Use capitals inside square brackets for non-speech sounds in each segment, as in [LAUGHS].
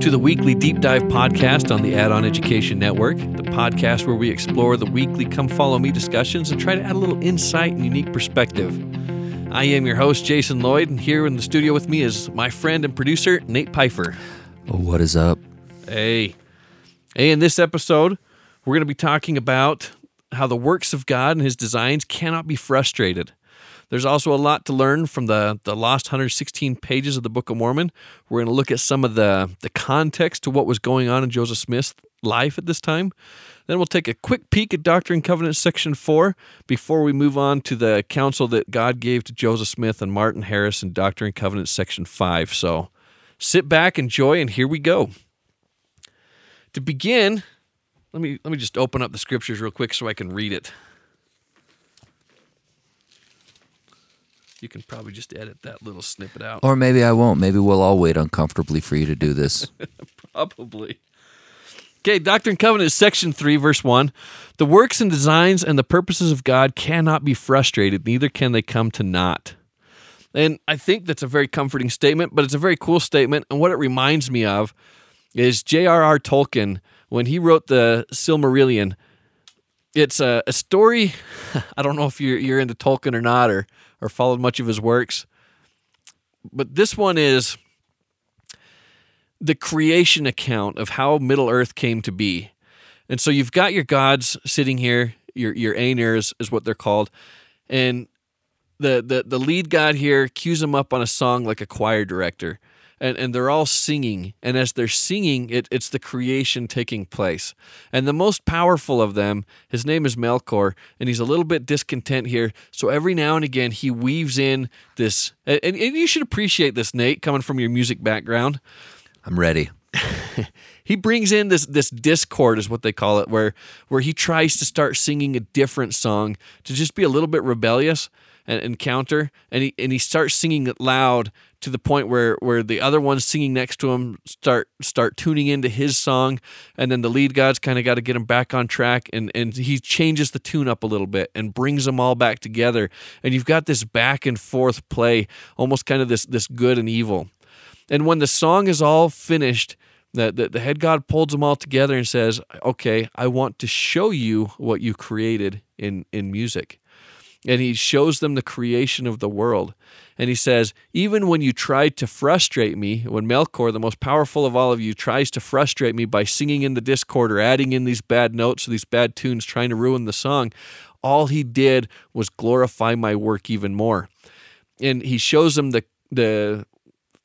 Welcome to the weekly deep dive podcast on the Add On Education Network, the podcast where we explore the weekly Come Follow Me discussions and try to add a little insight and unique perspective. I am your host, Jason Lloyd, and here in the studio with me is my friend and producer, Nate Pfeiffer. Oh, what is up? Hey. Hey, in this episode, we're going to be talking about how the works of God and his designs cannot be frustrated. There's also a lot to learn from the, the lost 116 pages of the Book of Mormon. We're going to look at some of the, the context to what was going on in Joseph Smith's life at this time. Then we'll take a quick peek at Doctrine and Covenants section 4 before we move on to the counsel that God gave to Joseph Smith and Martin Harris in Doctrine and Covenants section 5. So sit back, enjoy, and here we go. To begin, let me let me just open up the scriptures real quick so I can read it. You can probably just edit that little snippet out. Or maybe I won't. Maybe we'll all wait uncomfortably for you to do this. [LAUGHS] Probably. Okay, Doctrine and Covenants, section 3, verse 1. The works and designs and the purposes of God cannot be frustrated, neither can they come to naught. And I think that's a very comforting statement, but it's a very cool statement. And what it reminds me of is J.R.R. Tolkien, when he wrote the Silmarillion, it's a, a story. [LAUGHS] I don't know if you're, you're into Tolkien or not, or or followed much of his works. But this one is the creation account of how Middle Earth came to be. And so you've got your gods sitting here, your your Ainur is, is what they're called. And the, the the lead god here cues them up on a song like a choir director and, and they're all singing. And as they're singing, it, it's the creation taking place. And the most powerful of them, his name is Melkor, and he's a little bit discontent here. So every now and again, he weaves in this, and, and you should appreciate this, Nate, coming from your music background. I'm ready. [LAUGHS] he brings in this this discord is what they call it where where he tries to start singing a different song to just be a little bit rebellious and, and and he and he starts singing it loud to the point where where the other ones singing next to him start start tuning into his song and then the lead god's kind of got to get him back on track and and he changes the tune up a little bit and brings them all back together and you've got this back and forth play almost kind of this this good and evil. And when the song is all finished the, the, the head god pulls them all together and says okay i want to show you what you created in in music and he shows them the creation of the world. And he says, Even when you tried to frustrate me, when Melkor, the most powerful of all of you, tries to frustrate me by singing in the discord or adding in these bad notes or these bad tunes, trying to ruin the song, all he did was glorify my work even more. And he shows them the, the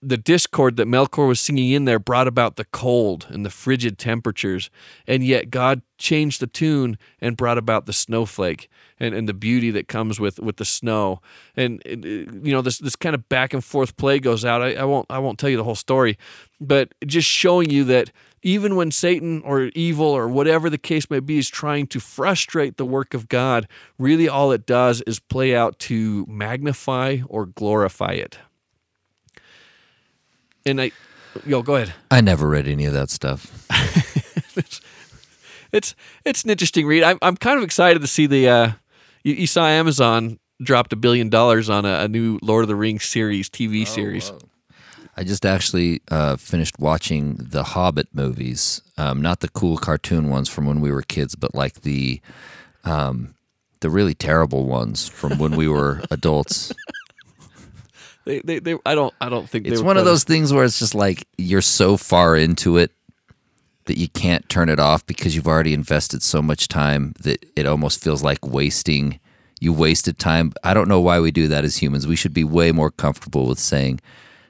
the discord that Melkor was singing in there brought about the cold and the frigid temperatures, and yet God changed the tune and brought about the snowflake and, and the beauty that comes with, with the snow. And uh, you know this this kind of back and forth play goes out. I, I won't I won't tell you the whole story, but just showing you that even when Satan or evil or whatever the case may be is trying to frustrate the work of God, really all it does is play out to magnify or glorify it and I, yo, go ahead. I never read any of that stuff. it's, [LAUGHS] it's it's an interesting read. I'm I'm kind of excited to see the. Uh, you, you saw Amazon dropped a billion dollars on a, a, new Lord of the Rings series, TV oh, series. Whoa. I just actually uh, finished watching the Hobbit movies, um, not the cool cartoon ones from when we were kids, but like the um, the really terrible ones from when we were [LAUGHS] adults. They, they, they I don't, I don't think it's one of those things where it's just like you're so far into it that you can't turn it off because you've already invested so much time that it almost feels like wasting. You wasted time. I don't know why we do that as humans. We should be way more comfortable with saying,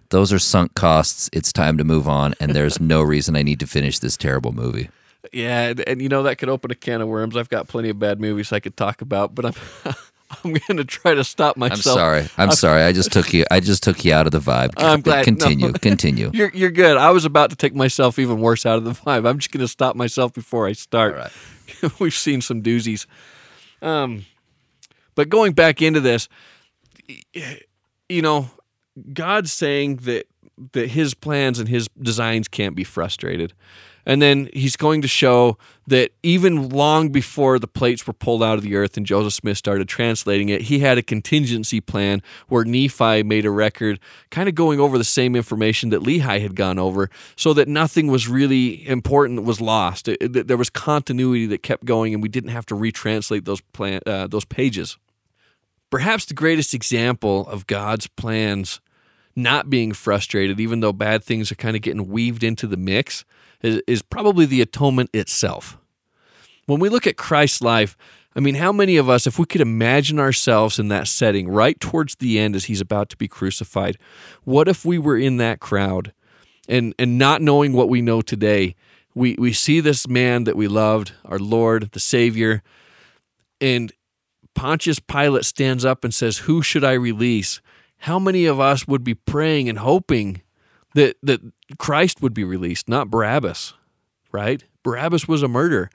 those are sunk costs. It's time to move on, and there's no [LAUGHS] reason I need to finish this terrible movie. Yeah, and, and, you know that could open a can of worms. I've got plenty of bad movies I could talk about, but I'm [LAUGHS] I'm going to try to stop myself. I'm sorry. I'm sorry. I just took you. I just took you out of the vibe. I'm glad. Continue. No. [LAUGHS] Continue. You're you're good. I was about to take myself even worse out of the vibe. I'm just going to stop myself before I start. Right. [LAUGHS] We've seen some doozies. Um, but going back into this, you know, God's saying that that his plans and his designs can't be frustrated. And then he's going to show that even long before the plates were pulled out of the earth and Joseph Smith started translating it, he had a contingency plan where Nephi made a record, kind of going over the same information that Lehi had gone over, so that nothing was really important that was lost. It, it, there was continuity that kept going, and we didn't have to retranslate those plan, uh, those pages. Perhaps the greatest example of God's plans not being frustrated, even though bad things are kind of getting weaved into the mix, is, is probably the atonement itself. When we look at Christ's life, I mean, how many of us, if we could imagine ourselves in that setting right towards the end as he's about to be crucified, what if we were in that crowd and, and not knowing what we know today? We, we see this man that we loved, our Lord, the Savior, and Pontius Pilate stands up and says, Who should I release? How many of us would be praying and hoping that that Christ would be released, not Barabbas, right? Barabbas was a murderer.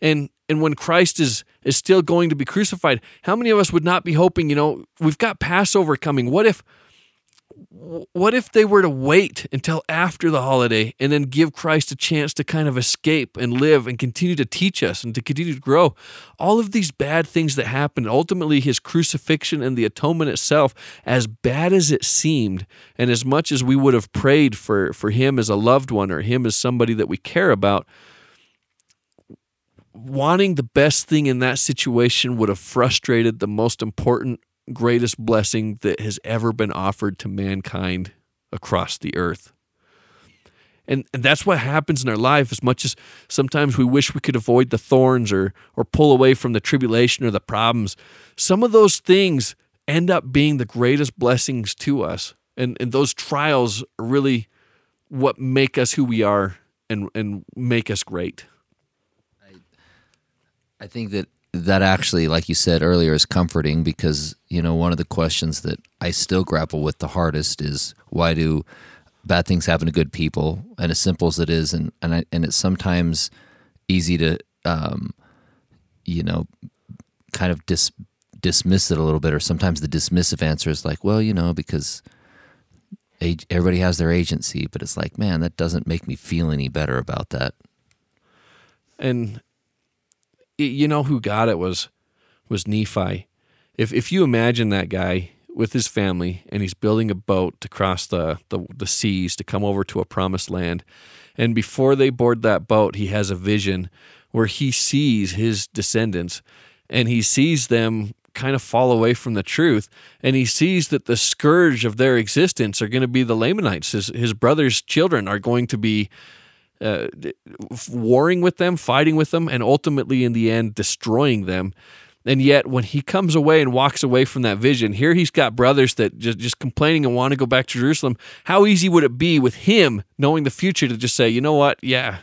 And and when Christ is is still going to be crucified, how many of us would not be hoping, you know, we've got Passover coming. What if what if they were to wait until after the holiday and then give Christ a chance to kind of escape and live and continue to teach us and to continue to grow? All of these bad things that happened, ultimately, his crucifixion and the atonement itself, as bad as it seemed, and as much as we would have prayed for, for him as a loved one or him as somebody that we care about, wanting the best thing in that situation would have frustrated the most important greatest blessing that has ever been offered to mankind across the earth. And, and that's what happens in our life as much as sometimes we wish we could avoid the thorns or or pull away from the tribulation or the problems. Some of those things end up being the greatest blessings to us. And and those trials are really what make us who we are and and make us great. I I think that that actually, like you said earlier, is comforting because you know one of the questions that I still grapple with the hardest is why do bad things happen to good people? And as simple as it is, and and I, and it's sometimes easy to um, you know kind of dis, dismiss it a little bit, or sometimes the dismissive answer is like, well, you know, because everybody has their agency, but it's like, man, that doesn't make me feel any better about that. And you know who got it was was Nephi. If if you imagine that guy with his family and he's building a boat to cross the, the, the seas to come over to a promised land, and before they board that boat, he has a vision where he sees his descendants and he sees them kind of fall away from the truth and he sees that the scourge of their existence are going to be the Lamanites his, his brother's children are going to be uh, warring with them, fighting with them, and ultimately in the end destroying them. And yet, when he comes away and walks away from that vision, here he's got brothers that just, just complaining and want to go back to Jerusalem. How easy would it be with him knowing the future to just say, you know what? Yeah,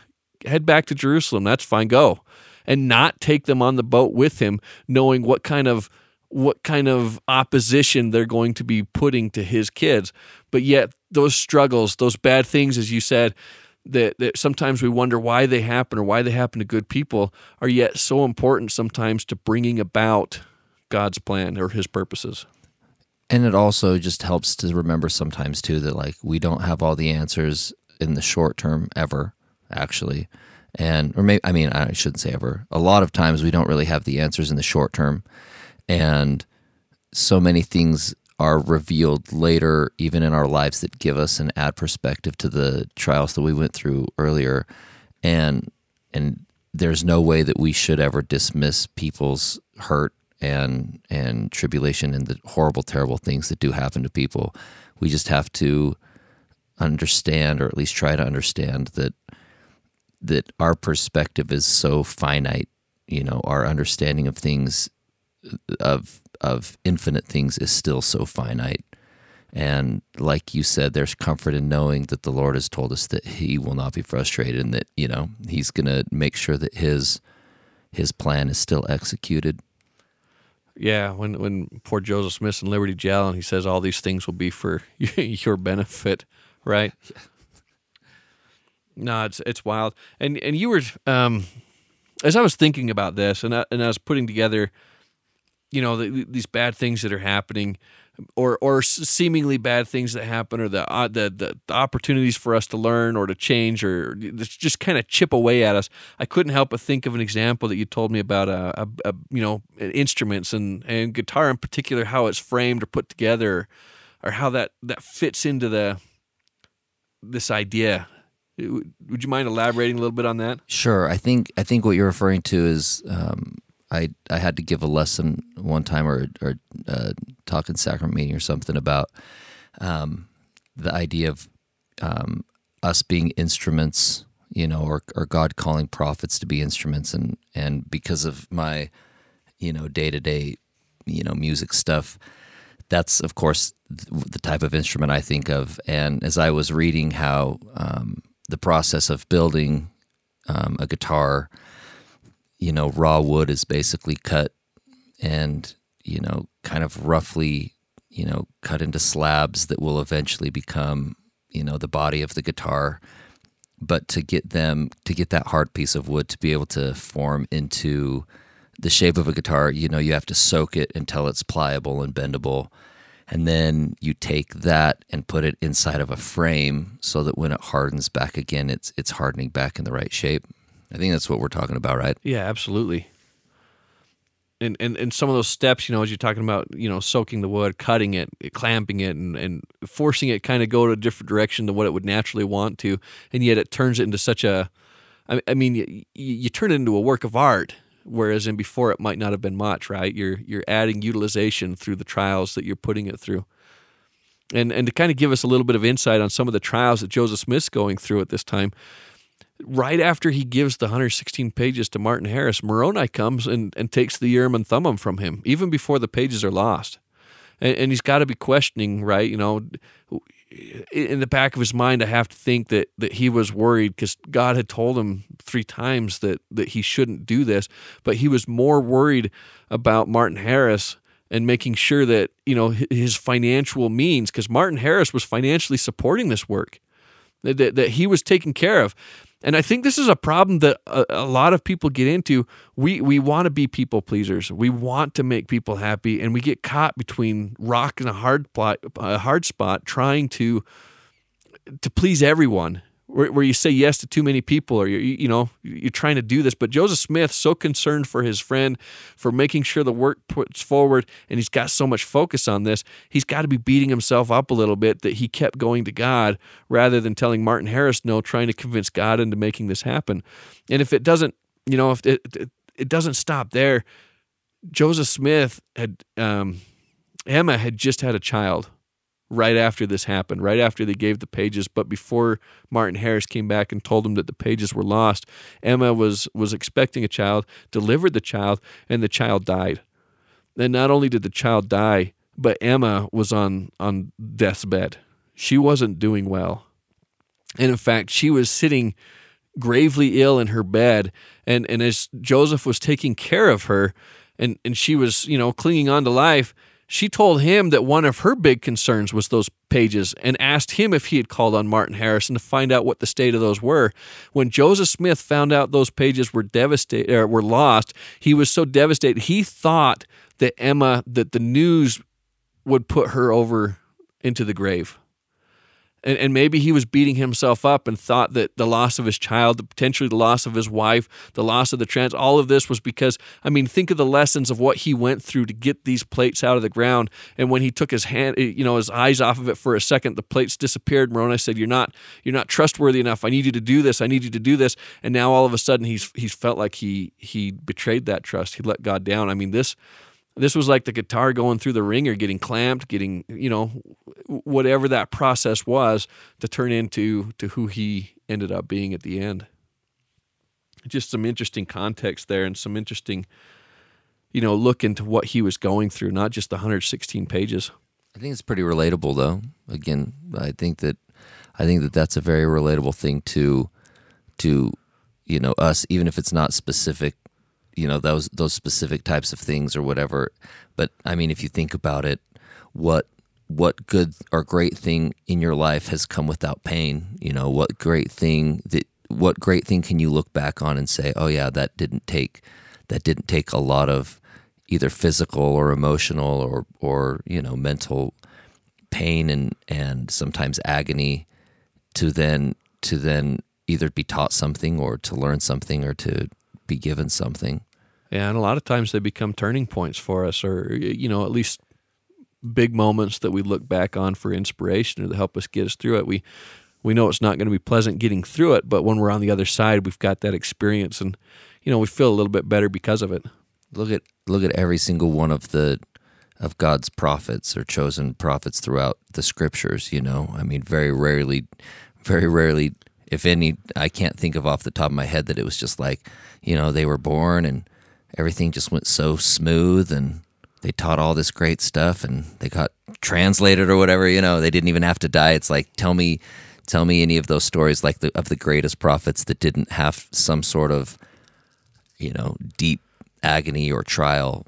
head back to Jerusalem. That's fine. Go. And not take them on the boat with him, knowing what kind of what kind of opposition they're going to be putting to his kids. But yet, those struggles, those bad things, as you said, that, that sometimes we wonder why they happen or why they happen to good people are yet so important sometimes to bringing about God's plan or his purposes. And it also just helps to remember sometimes too that like we don't have all the answers in the short term ever, actually. And or maybe I mean I shouldn't say ever. A lot of times we don't really have the answers in the short term. And so many things are revealed later, even in our lives, that give us and add perspective to the trials that we went through earlier. And and there's no way that we should ever dismiss people's hurt and and tribulation and the horrible, terrible things that do happen to people. We just have to understand, or at least try to understand, that that our perspective is so finite. You know, our understanding of things of of infinite things is still so finite. And like you said, there's comfort in knowing that the Lord has told us that He will not be frustrated and that, you know, He's gonna make sure that His His plan is still executed. Yeah, when when poor Joseph Smith in Liberty Jail and he says all these things will be for [LAUGHS] your benefit, right? [LAUGHS] No, it's it's wild. And and you were um as I was thinking about this and I, and I was putting together you know the, these bad things that are happening or or seemingly bad things that happen or the uh, the, the, the opportunities for us to learn or to change or just kind of chip away at us. I couldn't help but think of an example that you told me about a, a, a, you know instruments and and guitar in particular how it's framed or put together or how that that fits into the this idea. Would you mind elaborating a little bit on that? Sure. I think i think what you're referring to is um, I I had to give a lesson one time or or uh, talk in sacrament meeting or something about um, the idea of um, us being instruments, you know, or or God calling prophets to be instruments, and and because of my you know day to day you know music stuff, that's of course the type of instrument I think of. And as I was reading how um, the process of building um, a guitar you know, raw wood is basically cut and, you know, kind of roughly, you know, cut into slabs that will eventually become, you know, the body of the guitar. But to get them, to get that hard piece of wood to be able to form into the shape of a guitar, you know, you have to soak it until it's pliable and bendable. And then you take that and put it inside of a frame so that when it hardens back again, it's it's hardening back in the right shape. I think that's what we're talking about, right? Yeah, absolutely. And, and and some of those steps, you know, as you're talking about, you know, soaking the wood, cutting it, clamping it, and, and forcing it kind of go to a different direction than what it would naturally want to, and yet it turns it into such a, I, mean, you, you turn it into a work of art, whereas in before it might not have been much, right? You're you're adding utilization through the trials that you're putting it through, and and to kind of give us a little bit of insight on some of the trials that Joseph Smith's going through at this time right after he gives the 116 pages to Martin Harris, Moroni comes and, and takes the Urim and Thummim from him, even before the pages are lost. And, and he's got to be questioning, right? You know, in the back of his mind, I have to think that that he was worried because God had told him three times that that he shouldn't do this, but he was more worried about Martin Harris and making sure that you know his financial means because Martin Harris was financially supporting this work that, that he was taken care of and I think this is a problem that a, a lot of people get into. We we want to be people pleasers. We want to make people happy, and we get caught between rock and a hard plot, a hard spot, trying to to please everyone where, where you say yes to too many people or you you know you're trying to do this but joseph smith so concerned for his friend for making sure the work puts forward and he's got so much focus on this he's got to be beating himself up a little bit that he kept going to god rather than telling martin harris no trying to convince god into making this happen. And if it doesn't you know if it, it, it doesn't stop there joseph smith had um, emma had just had a child right after this happened, right after they gave the pages. But before Martin Harris came back and told him that the pages were lost, Emma was was expecting a child, delivered the child, and the child died. And not only did the child die, but Emma was on on death's bed. She wasn't doing well. And in fact, she was sitting gravely ill in her bed. And, and as Joseph was taking care of her, and, and she was, you know, clinging on to life, she told him that one of her big concerns was those pages and asked him if he had called on Martin Harrison to find out what the state of those were. When Joseph Smith found out those pages were devastated or er, were lost, he was so devastated. He thought that Emma that the news would put her over into the grave and, and maybe he was beating himself up and thought that the loss of his child, potentially the loss of his wife, the loss of the trans, all of this was because, I mean, think of the lessons of what he went through to get these plates out of the ground. And when he took his hand, eh, you know, his eyes off of it for a second, the plates disappeared. Moroni said, "You're not, you're not trustworthy enough. I need you to do this. I need you to do this." And now all of a sudden, he's he's felt like he he betrayed that trust. He let God down. I mean, this this was like the guitar going through the ringer, getting clamped, getting, you know, whatever that process was to turn into to who he ended up being at the end. Just some interesting context there and some interesting, you know, look into what he was going through, not just the 116 pages. I think it's pretty relatable though. Again, I think that I think that that's a very relatable thing to to you know us even if it's not specific you know those those specific types of things or whatever. But I mean, if you think about it, what what good or great thing in your life has come without pain? You know, what great thing that what great thing can you look back on and say, oh yeah, that didn't take that didn't take a lot of either physical or emotional or or you know mental pain and and sometimes agony to then to then either be taught something or to learn something or to be given something. Yeah, and a lot of times they become turning points for us, or you know, at least big moments that we look back on for inspiration or to help us get us through it. We we know it's not going to be pleasant getting through it, but when we're on the other side, we've got that experience, and you know, we feel a little bit better because of it. Look at look at every single one of the of God's prophets or chosen prophets throughout the scriptures. You know, I mean, very rarely, very rarely, if any, I can't think of off the top of my head that it was just like, you know, they were born and everything just went so smooth and they taught all this great stuff and they got translated or whatever. You know, they didn't even have to die. It's like, tell me, tell me any of those stories like the of the greatest prophets that didn't have some sort of, you know, deep agony or trial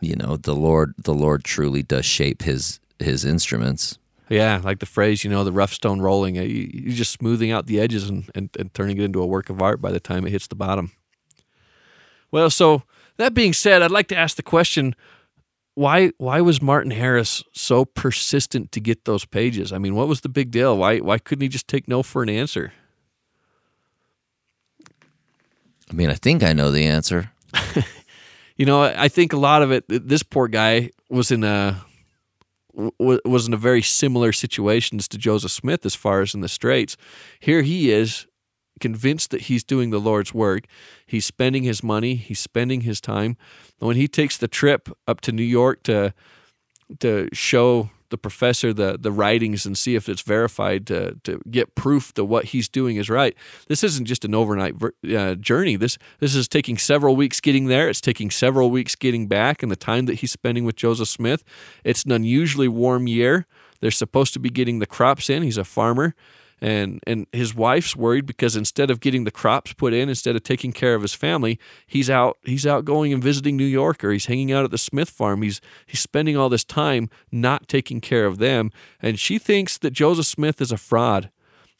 you know the lord the lord truly does shape his his instruments yeah like the phrase you know the rough stone rolling uh, you're just smoothing out the edges and, and, and turning it into a work of art by the time it hits the bottom. Well so that being said i'd like to ask the question why why was martin harris so persistent to get those pages? I mean what was the big deal? Why why couldn't he just take no for an answer? I mean i think i know the answer. [LAUGHS] You know, I think a lot of it. This poor guy was in a was in a very similar situations to Joseph Smith as far as in the straits. Here he is, convinced that he's doing the Lord's work. He's spending his money. He's spending his time. When he takes the trip up to New York to to show the professor the the writings and see if it's verified to to get proof that what he's doing is right. This isn't just an overnight uh, journey. This this is taking several weeks getting there. It's taking several weeks getting back, and the time that he's spending with Joseph Smith. It's an unusually warm year. They're supposed to be getting the crops in. He's a farmer and and his wife's worried because instead of getting the crops put in instead of taking care of his family he's out he's out going and visiting New York or he's hanging out at the Smith farm. He's he's spending all this time not taking care of them. And she thinks that Joseph Smith is a fraud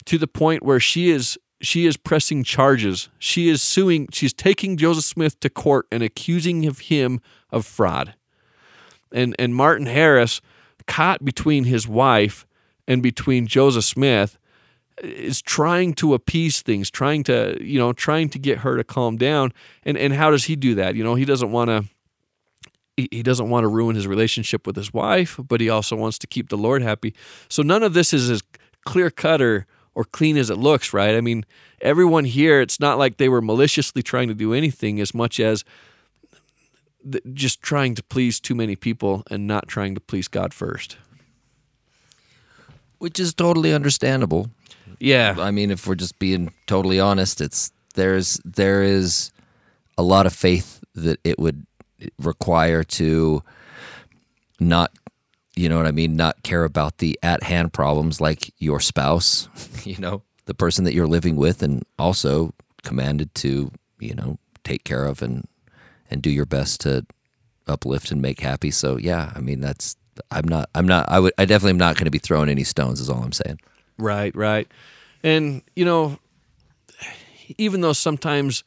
to the point where she is she is pressing charges. She is suing she's taking Joseph Smith to court and accusing of him of fraud. And and Martin Harris caught between his wife and between Joseph Smith is trying to appease things, trying to, you know, trying to get her to calm down. And and how does he do that? You know, he doesn't want to he doesn't want to ruin his relationship with his wife, but he also wants to keep the Lord happy. So none of this is as clear cut or, or clean as it looks, right? I mean, everyone here, it's not like they were maliciously trying to do anything as much as just trying to please too many people and not trying to please God first. Which is totally understandable. Yeah. I mean, if we're just being totally honest, it's there's there is a lot of faith that it would require to not you know what I mean, not care about the at hand problems like your spouse, [LAUGHS] you know, the person that you're living with and also commanded to, you know, take care of and and do your best to uplift and make happy. So yeah, I mean that's I'm not I'm not I would I definitely am not going to be throwing any stones is all I'm saying. Right, right. And, you know, even though sometimes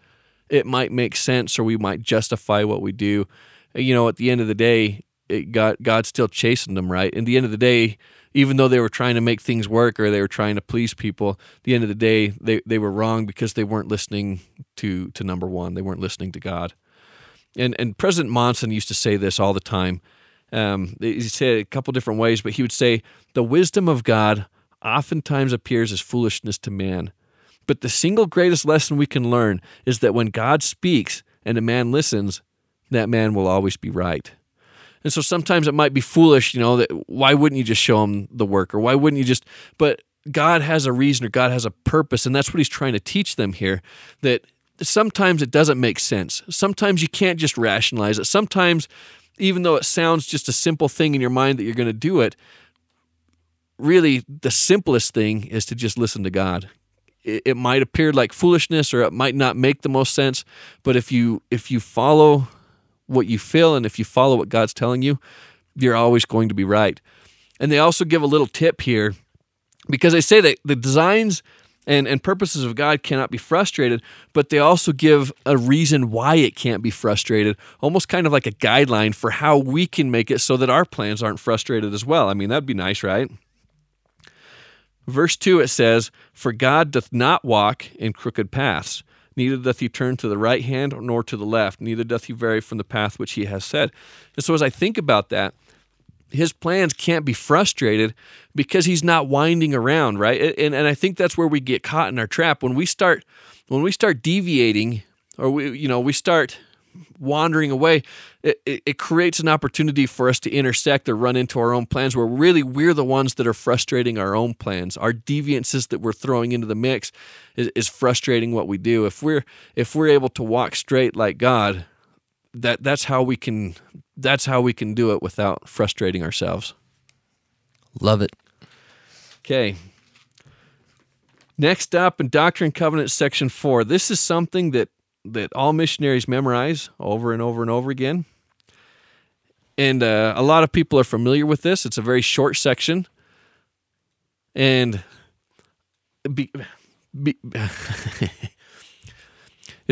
it might make sense or we might justify what we do, you know, at the end of the day, it got God's still chasing them, right? At the end of the day, even though they were trying to make things work or they were trying to please people, the end of the day, they, they were wrong because they weren't listening to to number one. They weren't listening to God. And and President Monson used to say this all the time. Um, he said it a couple different ways, but he would say, "The wisdom of God oftentimes appears as foolishness to man. But the single greatest lesson we can learn is that when God speaks and a man listens, that man will always be right. And so sometimes it might be foolish, you know, that why wouldn't you just show him the work or why wouldn't you just but God has a reason or God has a purpose and that's what he's trying to teach them here that sometimes it doesn't make sense. Sometimes you can't just rationalize it. Sometimes even though it sounds just a simple thing in your mind that you're going to do it, really the simplest thing is to just listen to God. It, it might appear like foolishness or it might not make the most sense, but if you if you follow what you feel and if you follow what God's telling you, you're always going to be right. And they also give a little tip here because they say that the designs and, and purposes of God cannot be frustrated, but they also give a reason why it can't be frustrated, almost kind of like a guideline for how we can make it so that our plans aren't frustrated as well. I mean, that'd be nice, right? Verse 2 it says, For God doth not walk in crooked paths, neither doth he turn to the right hand nor to the left, neither doth he vary from the path which he has said. And so as I think about that, his plans can't be frustrated because he's not winding around, right? And and I think that's where we get caught in our trap when we start when we start deviating or we you know we start wandering away it, it, creates an opportunity for us to intersect or run into our own plans where really we're the ones that are frustrating our own plans our deviances that we're throwing into the mix is, is frustrating what we do if we're if we're able to walk straight like god that that's how we can that's how we can do it without frustrating ourselves. Love it. Okay. Next up in Doctrine and Covenants section 4. This is something that that all missionaries memorize over and over and over again. And uh, a lot of people are familiar with this. It's a very short section. And be, be [LAUGHS]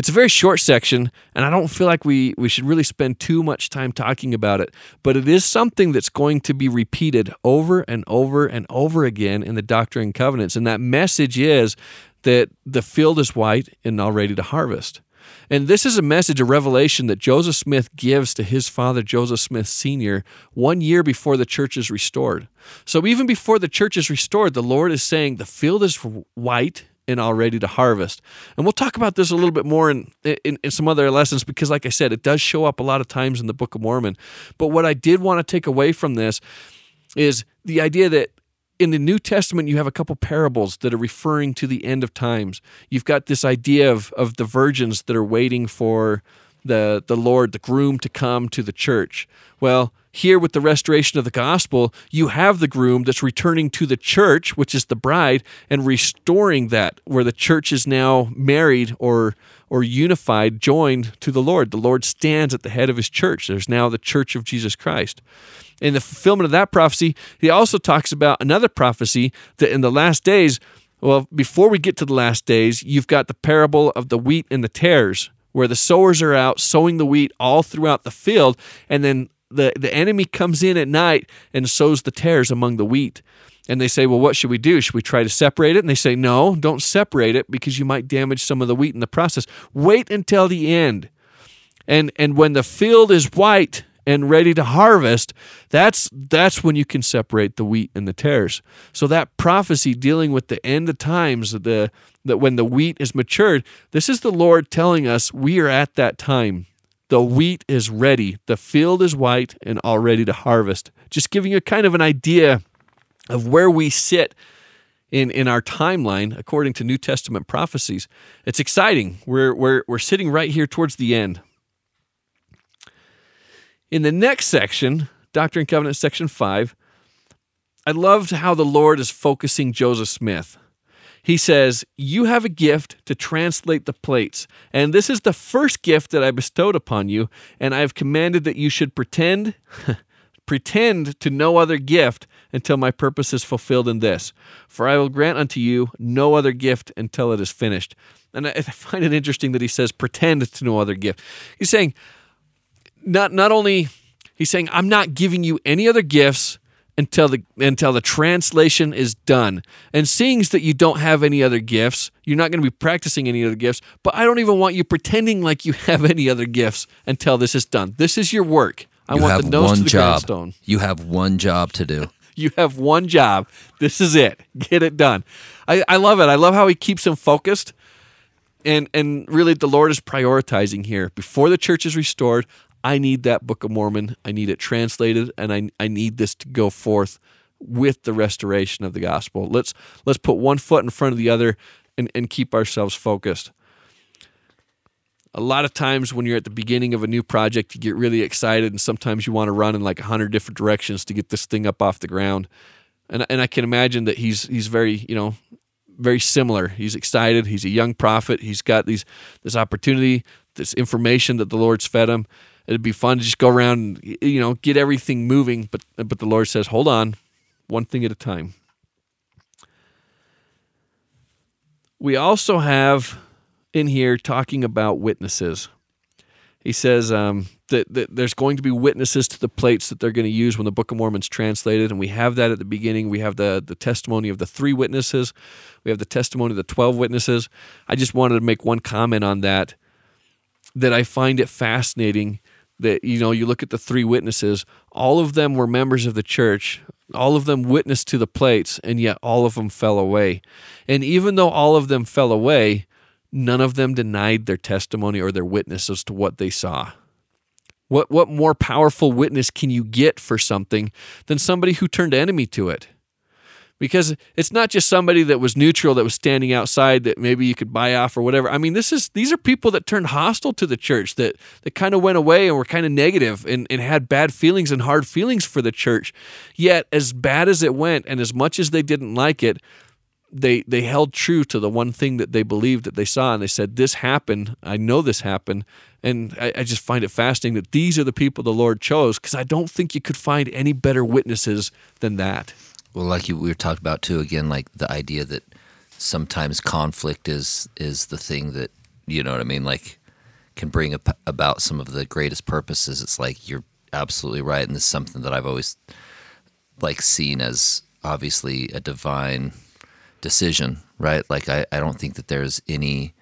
It's a very short section, and I don't feel like we, we should really spend too much time talking about it, but it is something that's going to be repeated over and over and over again in the Doctrine and Covenants. And that message is that the field is white and now ready to harvest. And this is a message, a revelation that Joseph Smith gives to his father, Joseph Smith Sr., one year before the church is restored. So even before the church is restored, the Lord is saying the field is white and all ready to harvest. And we'll talk about this a little bit more in, in, in, some other lessons because, like I said, it does show up a lot of times in the Book of Mormon. But what I did want to take away from this is the idea that in the New Testament, you have a couple parables that are referring to the end of times. You've got this idea of, of the virgins that are waiting for the, the Lord, the groom, to come to the church. Well, here with the restoration of the gospel, you have the groom that's returning to the church, which is the bride, and restoring that, where the church is now married or or unified, joined to the Lord. The Lord stands at the head of his church. There's now the church of Jesus Christ. In the fulfillment of that prophecy, he also talks about another prophecy that in the last days, well, before we get to the last days, you've got the parable of the wheat and the tares, where the sowers are out sowing the wheat all throughout the field, and then the, the enemy comes in at night and sows the tares among the wheat. And they say, Well, what should we do? Should we try to separate it? And they say, No, don't separate it because you might damage some of the wheat in the process. Wait until the end. And and when the field is white and ready to harvest, that's that's when you can separate the wheat and the tares. So that prophecy dealing with the end of times, the that when the wheat is matured, this is the Lord telling us we are at that time. The wheat is ready. The field is white and all ready to harvest. Just giving you kind of an idea of where we sit in, in our timeline according to New Testament prophecies. It's exciting. We're, we're, we're sitting right here towards the end. In the next section, Doctrine and Covenants, section 5, I loved how the Lord is focusing Joseph Smith. He says, You have a gift to translate the plates, and this is the first gift that I bestowed upon you, and I have commanded that you should pretend. Pretend to no other gift until my purpose is fulfilled in this. For I will grant unto you no other gift until it is finished. And [LAUGHS] I find it interesting that he says, pretend to no other gift. He's saying, not, not only, he's saying, I'm not giving you any other gifts until the until the translation is done. And seeing that you don't have any other gifts, you're not going to be practicing any other gifts, but I don't even want you pretending like you [LAUGHS] have any other gifts until this is done. This is your work. I you want the nose one to the job. grindstone. You have one job to do. [LAUGHS] you have one job. This is it. Get it done. I, I love it. I love how he keeps him focused. And and really the Lord is prioritizing here. Before the church is restored, I need that Book of Mormon. I need it translated, and I, I need this to go forth with the restoration of the gospel. Let's let's put one foot in front of the other and, and keep ourselves focused. A lot of times when you're at the beginning of a new project, you get really excited, and sometimes you want to run in like a hundred different directions to get this thing up off the ground. And and I can imagine that he's he's very you know very similar. He's excited. He's a young prophet. He's got these this opportunity, this information that the Lord's fed him, it'd be fun to just go around and you know get everything moving but but the lord says hold on one thing at a time We also have in here talking about witnesses. He says um, that, that there's going to be witnesses to the plates that they're going to use when the Book of Mormon's translated, and we have that at the beginning. We have the the testimony of the three witnesses. We have the testimony of the twelve witnesses. I just wanted to make one comment on that. That I find it fascinating that you know you look at the three witnesses. All of them were members of the church. All of them witnessed to the plates, and yet all of them fell away. And even though all of them fell away, none of them denied their testimony or their witness as to what they saw. What, what more powerful witness can you get for something than somebody who turned enemy to it? Because it's not just somebody that was neutral that was standing outside that maybe you could buy off or whatever. I mean, this is these are people that turned hostile to the church that that kind of went away and were kind of negative and, and had bad feelings and hard feelings for the church. Yet as bad as it went and as much as they didn't like it, they they held true to the one thing that they believed that they saw and they said this happened i know this happened and i, I just find it fascinating that these are the people the lord chose because i don't think you could find any better witnesses than that Well, like you, we were talked about too. Again, like the idea that sometimes conflict is is the thing that you know what I mean. Like can bring about some of the greatest purposes. It's like you're absolutely right, and this is something that I've always like seen as obviously a divine decision, right? Like I, I don't think that there's any,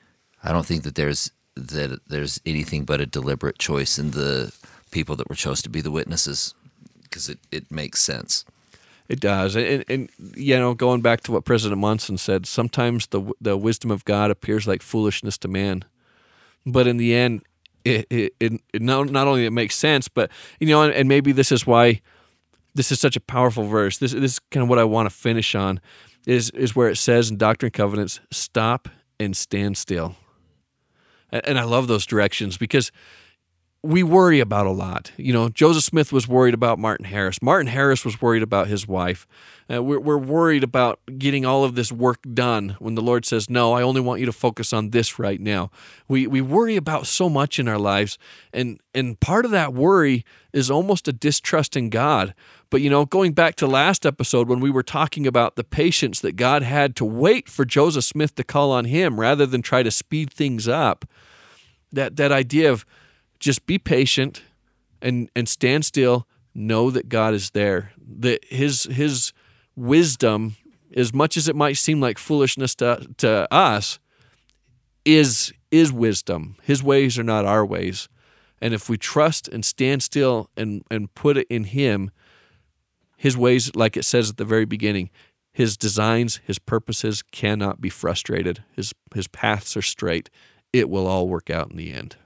I don't think that there's that there's anything but a deliberate choice in the people that were chosen to be the witnesses because it, it makes sense. It does, and, and you know, going back to what President Monson said, sometimes the the wisdom of God appears like foolishness to man, but in the end, it it, it, it not not only it makes sense, but you know, and, and maybe this is why this is such a powerful verse. This this is kind of what I want to finish on, is is where it says in Doctrine and Covenants, stop and stand still, and, and I love those directions because we worry about a lot. You know, Joseph Smith was worried about Martin Harris. Martin Harris was worried about his wife. Uh, we're, we're worried about getting all of this work done when the Lord says, No, I only want you to focus on this right now. We, we worry about so much in our lives. And, and part of that worry is almost a distrust in God. But, you know, going back to last episode when we were talking about the patience that God had to wait for Joseph Smith to call on him rather than try to speed things up, that, that idea of, just be patient and and stand still know that god is there that his his wisdom as much as it might seem like foolishness to, to us is is wisdom. His ways are not our ways. And if we trust and stand still and and put it in him his ways like it says at the very beginning his designs his purposes cannot be frustrated. His his paths are straight. It will all work out in the end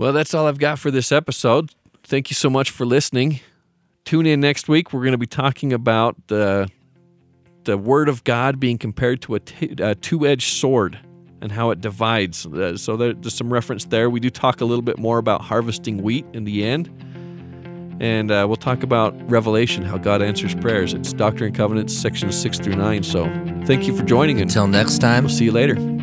well, that's all I've got for this episode. Thank you so much for listening. Tune in next week. We're going to be talking about the the Word of God being compared to a, t- a two-edged sword and how it divides. Uh, so there, there's some reference there. We do talk a little bit more about harvesting wheat in the end, and uh, we'll talk about Revelation, how God answers prayers. It's Doctrine and Covenants, sections six through nine. So thank you for joining, Until next time. we'll see you later.